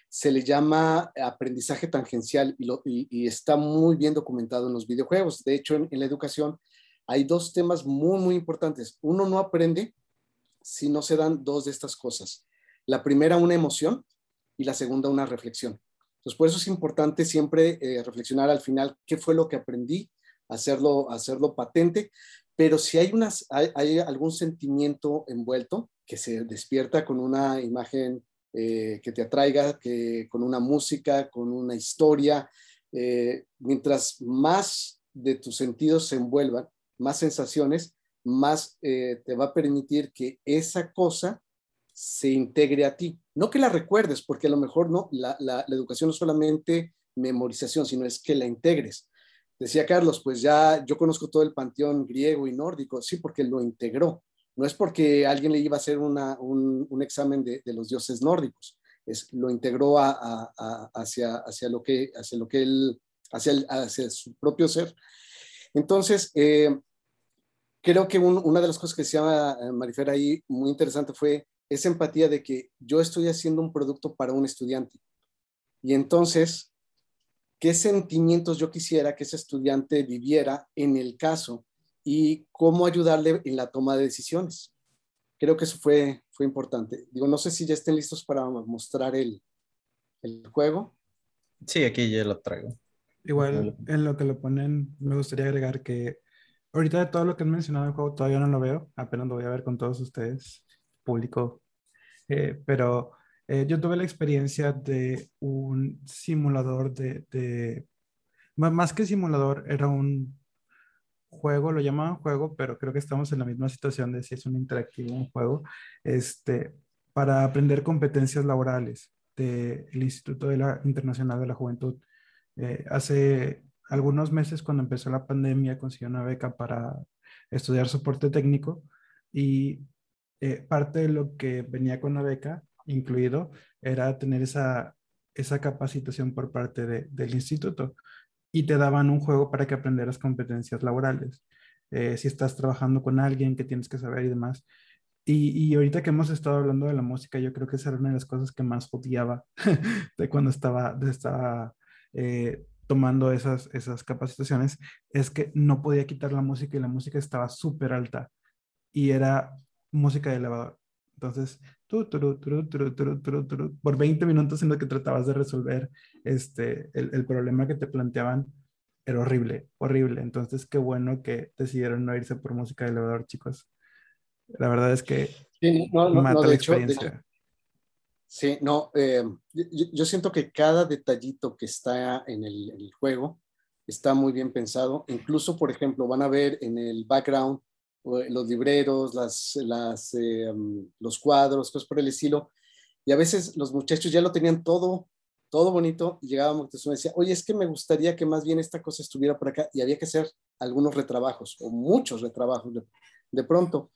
se le llama aprendizaje tangencial y, lo, y, y, está muy bien documentado en los videojuegos. De hecho, en, en, la educación hay dos temas muy, muy importantes. Uno no aprende si no se dan dos de estas cosas. La primera, una emoción y la segunda, una reflexión. Entonces, por eso es importante siempre eh, reflexionar al final qué fue lo que aprendí, hacerlo, hacerlo patente, pero si hay, unas, hay, algún sentimiento envuelto que se despierta con una imagen eh, que te atraiga, que con una música, con una historia. Eh, mientras más de tus sentidos se envuelvan, más sensaciones, más te va a permitir que esa cosa se integre a ti. No que la recuerdes, porque a lo mejor no, la, la, educación no es solamente memorización, sino es que la integres. Decía Carlos, pues ya yo conozco todo el panteón griego y nórdico, sí, porque lo integró no es porque alguien le iba a hacer una, un, un, examen de, de, los dioses nórdicos, es, lo integró a, a, a, hacia, hacia, lo que, hacia lo que él, hacia, hacia su propio ser. Entonces, eh, creo que un, una de las cosas que se llama eh, Marifer ahí muy interesante fue esa empatía de que yo estoy haciendo un producto para un estudiante. Y entonces, ¿qué sentimientos yo quisiera que ese estudiante viviera en el caso y cómo ayudarle en la toma de decisiones. Creo que eso fue, fue importante. Digo, no sé si ya estén listos para mostrar el, el juego. Sí, aquí ya lo traigo. Igual, en lo que lo ponen, me gustaría agregar que ahorita de todo lo que han mencionado el juego todavía no lo veo, apenas lo voy a ver con todos ustedes, público. Eh, pero eh, yo tuve la experiencia de un simulador de, de, más que simulador, era un juego, lo llamaban juego, pero creo que estamos en la misma situación de si es un interactivo, un juego, este, para aprender competencias laborales del Instituto de la Internacional de la Juventud. Eh, hace algunos meses, cuando empezó la pandemia, consiguió una beca para estudiar soporte técnico y eh, parte de lo que venía con la beca incluido era tener esa, esa capacitación por parte de, del instituto y te daban un juego para que aprenderas competencias laborales. Eh, si estás trabajando con alguien que tienes que saber y demás. Y, y, ahorita que hemos estado hablando de la música, yo creo que esa era una de las cosas que más odiaba de cuando estaba, de estaba eh, tomando esas, esas capacitaciones, es que no podía quitar la música y la música estaba súper alta y era música de elevador. Entonces, tú, tú, tú, por 20 minutos en lo que tratabas de resolver este, el, el, problema que te planteaban, era horrible, horrible. Entonces, qué bueno que decidieron no irse por música de elevador, chicos. La verdad es que sí, no, no, mata no, la experiencia. Hecho, de, Sí, no, eh, yo, yo, siento que cada detallito que está en el, en el, juego está muy bien pensado. Incluso, por ejemplo, van a ver en el background los libreros, las, las, eh, um, los cuadros, cosas por el estilo. Y a veces los muchachos ya lo tenían todo, todo bonito y llegaba Moctezuma y decía, oye, es que me gustaría que más bien esta cosa estuviera por acá y había que hacer algunos retrabajos o muchos retrabajos de pronto.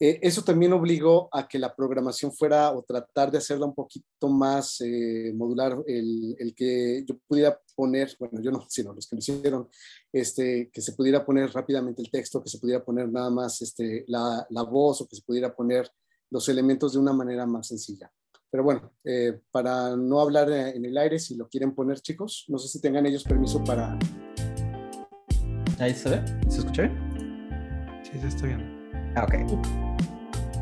Eh, eso también obligó a que la programación fuera o tratar de hacerla un poquito más eh, modular, el, el, que yo pudiera poner, bueno, yo no, sino los que lo hicieron, este, que se pudiera poner rápidamente el texto, que se pudiera poner nada más este, la, la voz o que se pudiera poner los elementos de una manera más sencilla. Pero bueno, eh, para no hablar en el aire, si lo quieren poner chicos, no sé si tengan ellos permiso para... Ahí se ve, ¿se escucha bien? Sí, se está bien. Ah, ok.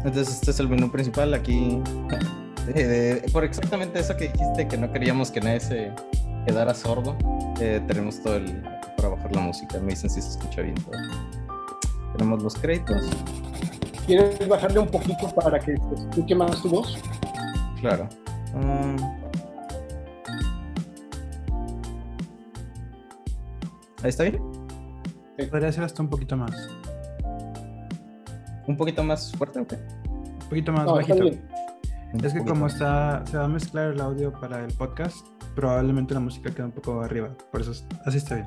Entonces este es el menú principal aquí. Eh, por exactamente eso que dijiste, que no queríamos que nadie se quedara sordo, eh, tenemos todo el... para bajar la música. Me dicen si se escucha bien todo. Tenemos los créditos. ¿Quieres bajarle un poquito para que se escuche más tu voz? Claro. Um... ¿Ahí está bien? Podría ser hasta un poquito más. ¿Un poquito más fuerte o qué? Un poquito más no, bajito. Es que como está, se va a mezclar el audio para el podcast, probablemente la música queda un poco arriba. Por eso así está bien.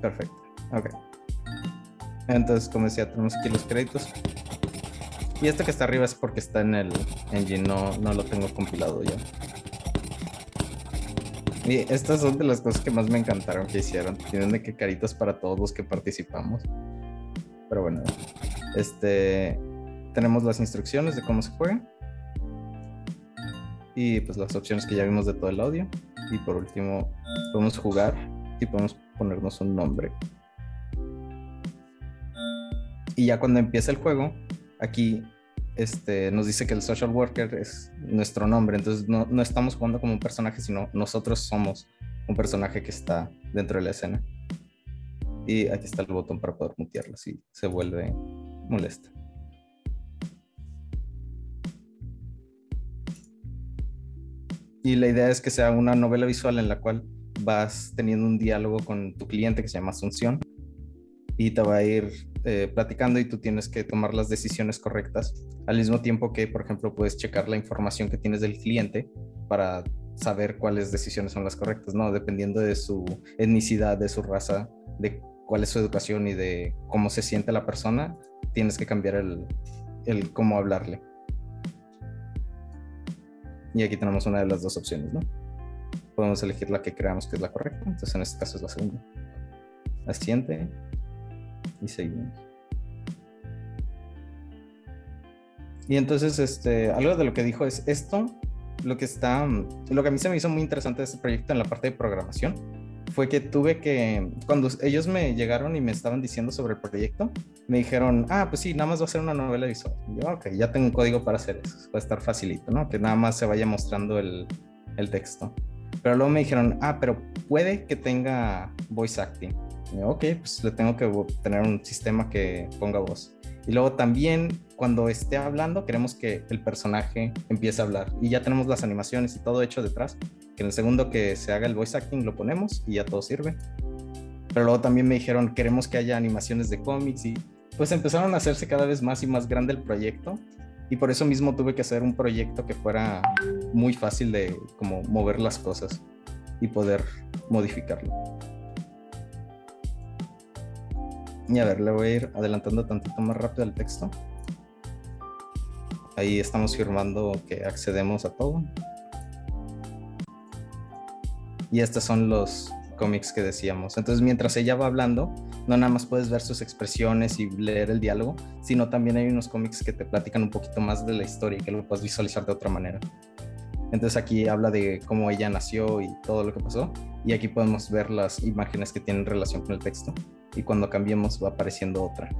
Perfecto. Ok. Entonces, como decía, tenemos aquí los créditos. Y este que está arriba es porque está en el engine, no, no lo tengo compilado ya. Y estas son de las cosas que más me encantaron que hicieron. Tienen de que caritas para todos los que participamos. Pero bueno, este, tenemos las instrucciones de cómo se juega. Y pues las opciones que ya vimos de todo el audio. Y por último, podemos jugar y podemos ponernos un nombre. Y ya cuando empieza el juego, aquí este, nos dice que el social worker es nuestro nombre. Entonces no, no estamos jugando como un personaje, sino nosotros somos un personaje que está dentro de la escena. Y aquí está el botón para poder mutearlo si se vuelve molesta. Y la idea es que sea una novela visual en la cual vas teniendo un diálogo con tu cliente que se llama Asunción y te va a ir eh, platicando y tú tienes que tomar las decisiones correctas al mismo tiempo que, por ejemplo, puedes checar la información que tienes del cliente para saber cuáles decisiones son las correctas, ¿no? Dependiendo de su etnicidad, de su raza, de cuál es su educación y de cómo se siente la persona, tienes que cambiar el, el cómo hablarle. Y aquí tenemos una de las dos opciones, ¿no? Podemos elegir la que creamos que es la correcta, entonces en este caso es la segunda. La siguiente y seguimos. Y entonces, este, algo de lo que dijo es esto, lo que está, lo que a mí se me hizo muy interesante de este proyecto en la parte de programación, fue que tuve que, cuando ellos me llegaron y me estaban diciendo sobre el proyecto, me dijeron, ah, pues sí, nada más va a ser una novela visual. Y yo, ok, ya tengo un código para hacer eso, va a estar facilito, ¿no? Que nada más se vaya mostrando el, el texto. Pero luego me dijeron, ah, pero puede que tenga voice acting. Y yo, ok, pues le tengo que tener un sistema que ponga voz. Y luego también cuando esté hablando queremos que el personaje empiece a hablar. Y ya tenemos las animaciones y todo hecho detrás en el segundo que se haga el voice acting lo ponemos y ya todo sirve. Pero luego también me dijeron, queremos que haya animaciones de cómics y pues empezaron a hacerse cada vez más y más grande el proyecto. Y por eso mismo tuve que hacer un proyecto que fuera muy fácil de como mover las cosas y poder modificarlo. Y a ver, le voy a ir adelantando tantito más rápido el texto. Ahí estamos firmando que accedemos a todo. Y estos son los cómics que decíamos. Entonces, mientras ella va hablando, no nada más puedes ver sus expresiones y leer el diálogo, sino también hay unos cómics que te platican un poquito más de la historia y que lo puedes visualizar de otra manera. Entonces aquí habla de cómo ella nació y todo lo que pasó. Y aquí podemos ver las imágenes que tienen relación con el texto. Y cuando cambiemos va apareciendo otra.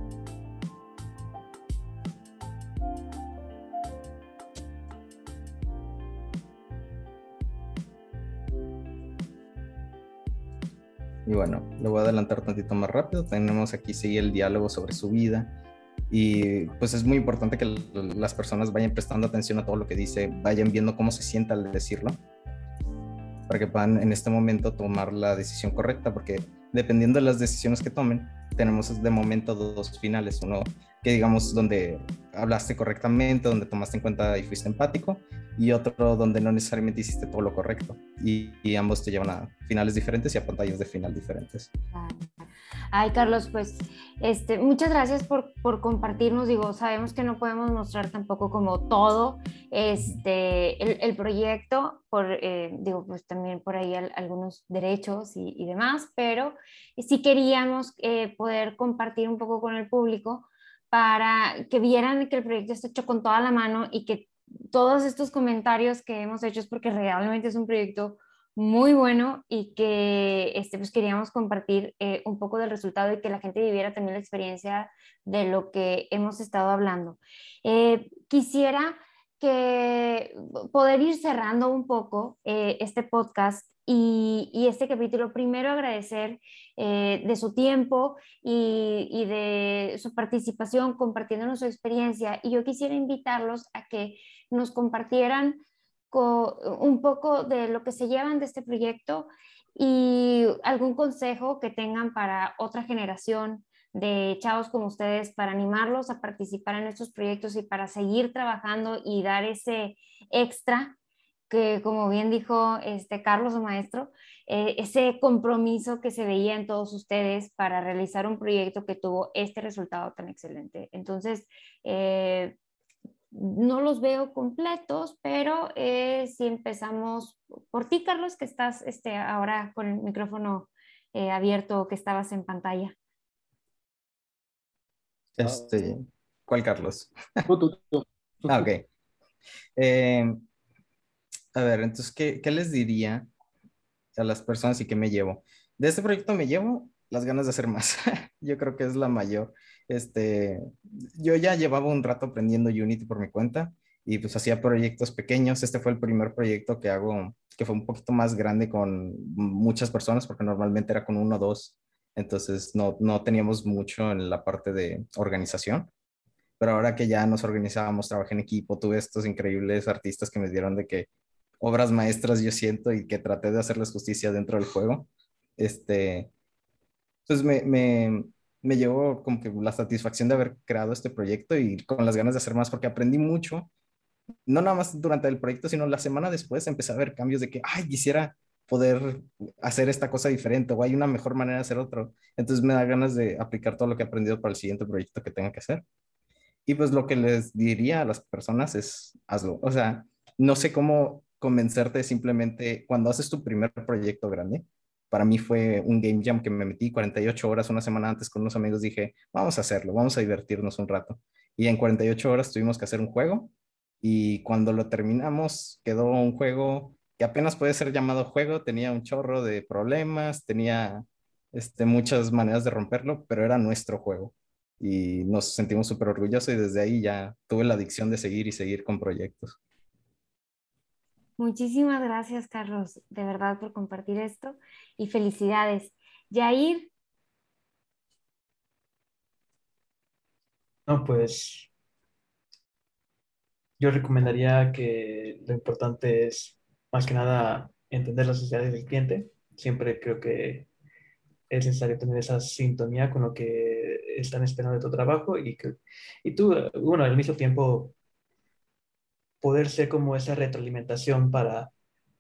Y bueno, le voy a adelantar tantito más rápido. Tenemos aquí sigue el diálogo sobre su vida. Y pues es muy importante que las personas vayan prestando atención a todo lo que dice, vayan viendo cómo se sienta al decirlo, para que puedan en este momento tomar la decisión correcta, porque dependiendo de las decisiones que tomen, tenemos de momento dos finales, uno que digamos donde hablaste correctamente, donde tomaste en cuenta y fuiste empático, y otro donde no necesariamente hiciste todo lo correcto. Y, y ambos te llevan a finales diferentes y a pantallas de final diferentes. Ay, Carlos, pues este, muchas gracias por, por, compartirnos. Digo, sabemos que no podemos mostrar tampoco como todo este, el, el proyecto, por, eh, digo, pues también por ahí algunos derechos y, demás, pero sí queríamos eh, poder compartir un poco con el público para que vieran que el proyecto está hecho con toda la mano y que todos estos comentarios que hemos hecho es porque realmente es un proyecto muy bueno y que este, pues queríamos compartir eh, un poco del resultado y que la gente viviera también la experiencia de lo que hemos estado hablando. Eh, quisiera que poder ir cerrando un poco eh, este podcast y, este capítulo. Primero agradecer de su tiempo y, y, de su participación compartiéndonos su experiencia. Y yo quisiera invitarlos a que nos compartieran un poco de lo que se llevan de este proyecto y algún consejo que tengan para otra generación de chavos como ustedes para animarlos a participar en estos proyectos y para seguir trabajando y dar ese extra que como bien dijo este Carlos o maestro, eh, ese compromiso que se veía en todos ustedes para realizar un proyecto que tuvo este resultado tan excelente. Entonces, eh, no los veo completos, pero eh, si empezamos por ti, Carlos, que estás este, ahora con el micrófono eh, abierto, que estabas en pantalla. Este, ¿Cuál, Carlos? ah, ok. A ver, entonces, ¿qué, ¿qué les diría a las personas y qué me llevo? De este proyecto me llevo las ganas de hacer más. Yo creo que es la mayor. Este, yo ya llevaba un rato aprendiendo Unity por mi cuenta y pues hacía proyectos pequeños. Este fue el primer proyecto que hago que fue un poquito más grande con muchas personas porque normalmente era con uno o dos. Entonces no, no teníamos mucho en la parte de organización. Pero ahora que ya nos organizábamos, trabajé en equipo, tuve estos increíbles artistas que me dieron de que obras maestras yo siento y que traté de hacerles justicia dentro del juego. Este, entonces me, me, me llevó como que la satisfacción de haber creado este proyecto y con las ganas de hacer más porque aprendí mucho, no nada más durante el proyecto, sino la semana después empecé a ver cambios de que, ay, quisiera poder hacer esta cosa diferente o hay una mejor manera de hacer otro. Entonces me da ganas de aplicar todo lo que he aprendido para el siguiente proyecto que tenga que hacer. Y pues lo que les diría a las personas es, hazlo. O sea, no sé cómo convencerte simplemente cuando haces tu primer proyecto grande, para mí fue un game jam que me metí 48 horas una semana antes con unos amigos. Dije, vamos a hacerlo, vamos a divertirnos un rato. Y en 48 horas tuvimos que hacer un juego. Y cuando lo terminamos, quedó un juego que apenas puede ser llamado juego. Tenía un chorro de problemas, tenía este, muchas maneras de romperlo, pero era nuestro juego. Y nos sentimos súper orgullosos y desde ahí ya tuve la adicción de seguir y seguir con proyectos. Muchísimas gracias, Carlos, de verdad, por compartir esto y felicidades. Yair. No, pues yo recomendaría que lo importante es más que nada entender las necesidades del cliente. Siempre creo que es necesario tener esa sintonía con lo que están esperando de tu trabajo y, que, y tú, bueno, al mismo tiempo poder ser como esa retroalimentación para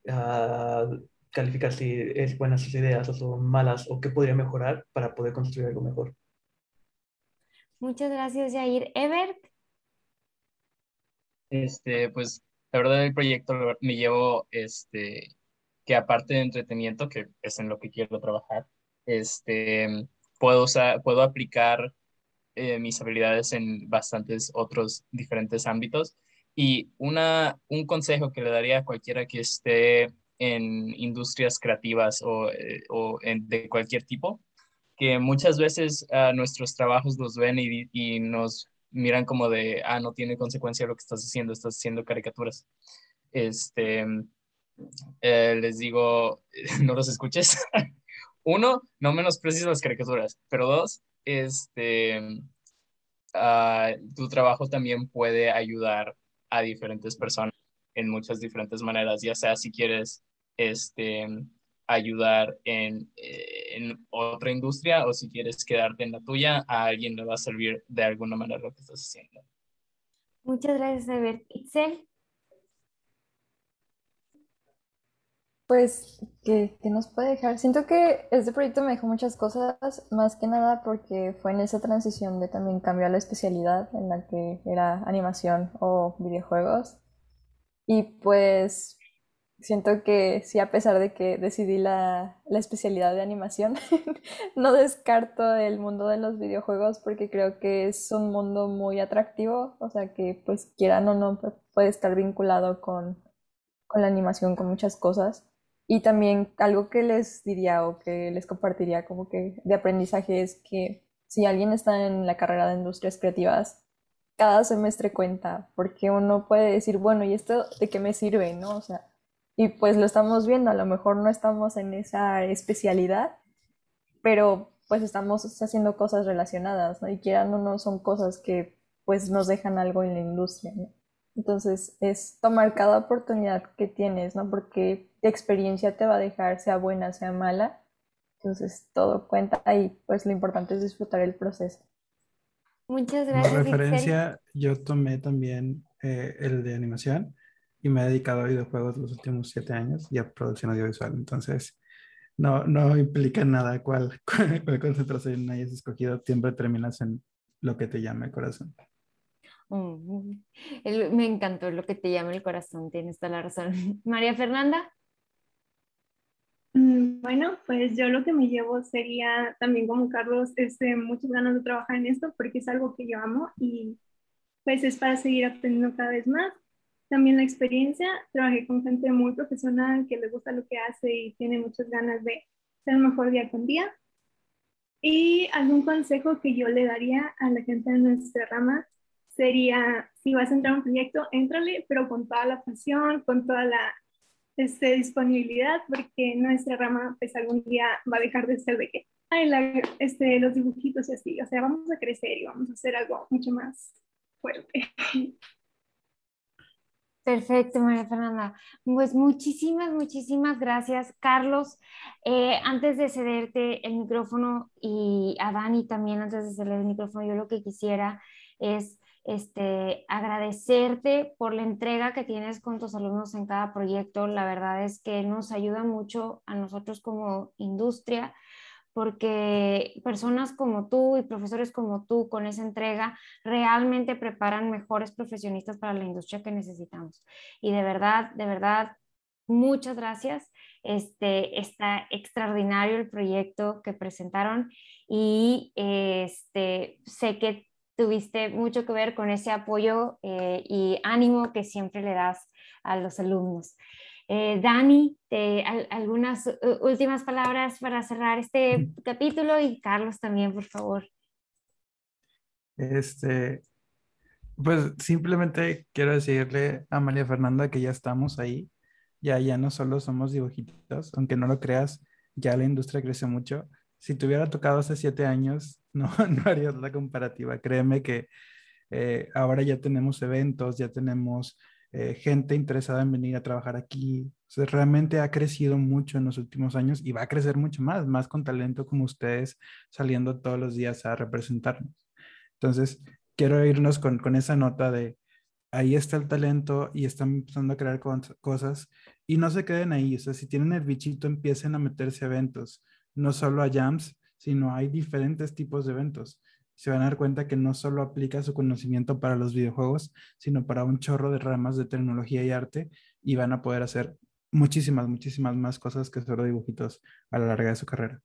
uh, calificar si es buenas sus ideas o son malas o qué podría mejorar para poder construir algo mejor. Muchas gracias, Jair. Ebert. Este, pues la verdad el proyecto me llevo, este, que aparte de entretenimiento, que es en lo que quiero trabajar, este, puedo, usar, puedo aplicar eh, mis habilidades en bastantes otros diferentes ámbitos y una, un consejo que le daría a cualquiera que esté en industrias creativas o, eh, o en, de cualquier tipo, que muchas veces uh, nuestros trabajos los ven y, y, nos miran como de, ah, no tiene consecuencia lo que estás haciendo, estás haciendo caricaturas. Este, eh, les digo, no los escuches. Uno, no menosprecies las caricaturas, pero dos, este, ah, tu trabajo también puede ayudar a diferentes personas en muchas diferentes maneras, ya sea si quieres este, ayudar en, eh, en, otra industria o si quieres quedarte en la tuya, a alguien le va a servir de alguna manera lo que estás haciendo. Muchas gracias, Ever. Itzel. Pues, ¿qué, ¿qué, nos puede dejar? Siento que este proyecto me dejó muchas cosas, más que nada porque fue en esa transición de también cambiar la especialidad en la que era animación o videojuegos. Y pues siento que sí, a pesar de que decidí la, la especialidad de animación, no descarto el mundo de los videojuegos porque creo que es un mundo muy atractivo, o sea que pues quieran o no puede estar vinculado con, con la animación, con muchas cosas. Y también algo que les diría o que les compartiría como que de aprendizaje es que si alguien está en la carrera de industrias creativas, cada semestre cuenta, porque uno puede decir, bueno, ¿y esto de qué me sirve? ¿No? O sea, y pues lo estamos viendo, a lo mejor no estamos en esa especialidad, pero pues estamos haciendo cosas relacionadas, ¿no? Y quieran o no, son cosas que pues nos dejan algo en la industria. Entonces es tomar cada oportunidad que tienes, ¿no? Porque de experiencia te va a dejar, sea buena, sea mala. Entonces todo cuenta y pues lo importante es disfrutar el proceso. Muchas gracias. Como referencia, yo tomé también eh, el de animación y me he dedicado a videojuegos los últimos siete años y a producción audiovisual. Entonces, no, no implica nada cuál, cuál, concentración hayas escogido, siempre terminas en lo que te llama el corazón. Me encantó lo que te llama el corazón, tienes toda la razón. María Fernanda. Mm, bueno, pues yo lo que me llevo sería también como Carlos, este, muchas ganas de trabajar en esto porque es algo que yo amo y pues es para seguir aprendiendo cada vez más. También la experiencia, trabajé con gente muy profesional que le gusta lo que hace y tiene muchas ganas de ser mejor día con día. Y algún consejo que yo le daría a la gente de nuestra rama sería, si vas a entrar a un proyecto, éntrale, pero con toda la pasión, con toda la este, disponibilidad, porque nuestra rama pues algún día va a dejar de ser de que, ay, la, este, los dibujitos y así, o sea, vamos a crecer y vamos a hacer algo mucho más fuerte. Perfecto, María Fernanda. Pues muchísimas, muchísimas gracias, Carlos. Eh, antes de cederte el micrófono y a Dani también, antes de ceder el micrófono, yo lo que quisiera es este, agradecerte por la entrega que tienes con tus alumnos en cada proyecto. La verdad es que nos ayuda mucho a nosotros como industria porque personas como tú y profesores como tú con esa entrega realmente preparan mejores profesionistas para la industria que necesitamos. Y de verdad, de verdad, muchas gracias. Este, está extraordinario el proyecto que presentaron y este, sé que tuviste mucho que ver con ese apoyo eh, y ánimo que siempre le das a los alumnos. Eh, Dani, algunas últimas palabras para cerrar este capítulo y Carlos también, por favor. Este, pues simplemente quiero decirle a María Fernanda que ya estamos ahí, ya, ya no solo somos dibujitos, aunque no lo creas, ya la industria crece mucho si te hubiera tocado hace siete años, no, no harías la comparativa. Créeme que eh, ahora ya tenemos eventos, ya tenemos eh, gente interesada en venir a trabajar aquí. realmente ha crecido mucho en los últimos años y va a crecer mucho más, más con talento como ustedes saliendo todos los días a representarnos. Entonces, quiero irnos con, con esa nota de ahí está el talento y están empezando a crear cosas y no se queden ahí. O sea, si tienen el bichito, empiecen a meterse a eventos no solo a jams, sino hay diferentes tipos de eventos. Se van a dar cuenta que no solo aplica su conocimiento para los videojuegos, sino para un chorro de ramas de tecnología y arte y van a poder hacer muchísimas, muchísimas más cosas que solo dibujitos a lo largo de su carrera.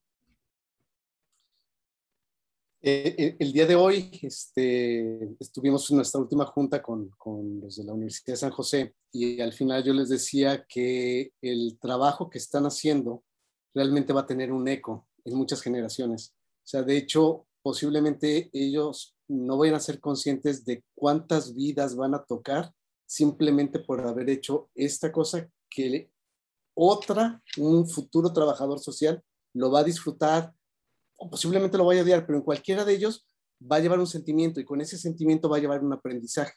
Eh, eh, el día de hoy este, estuvimos en nuestra última junta con, con, los de la Universidad de San José y al final yo les decía que el trabajo que están haciendo realmente va a tener un eco en muchas generaciones. O sea, de hecho, posiblemente ellos no vayan a ser conscientes de cuántas vidas van a tocar simplemente por haber hecho esta cosa que otra, un futuro trabajador social, lo va a disfrutar o posiblemente lo vaya a odiar, pero en cualquiera de ellos va a llevar un sentimiento y con ese sentimiento va a llevar un aprendizaje.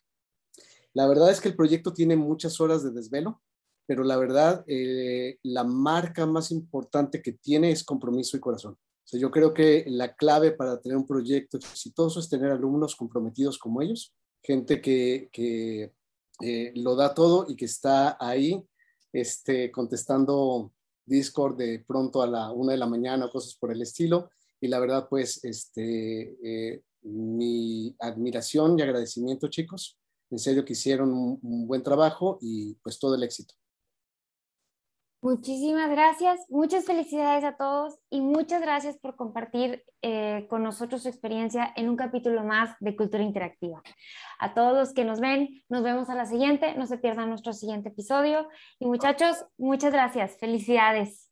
La verdad es que el proyecto tiene muchas horas de desvelo, pero la verdad, eh, la marca más importante que tiene es compromiso y corazón. O sea, yo creo que la clave para tener un proyecto exitoso es tener alumnos comprometidos como ellos, gente que, que eh, lo da todo y que está ahí este, contestando Discord de pronto a la una de la mañana o cosas por el estilo. Y la verdad, pues, este, eh, mi admiración y agradecimiento, chicos. En serio que hicieron un buen trabajo y pues todo el éxito. Muchísimas gracias, muchas felicidades a todos y muchas gracias por compartir eh, con nosotros su experiencia en un capítulo más de Cultura Interactiva. A todos los que nos ven, nos vemos a la siguiente, no se pierdan nuestro siguiente episodio y muchachos, muchas gracias, felicidades.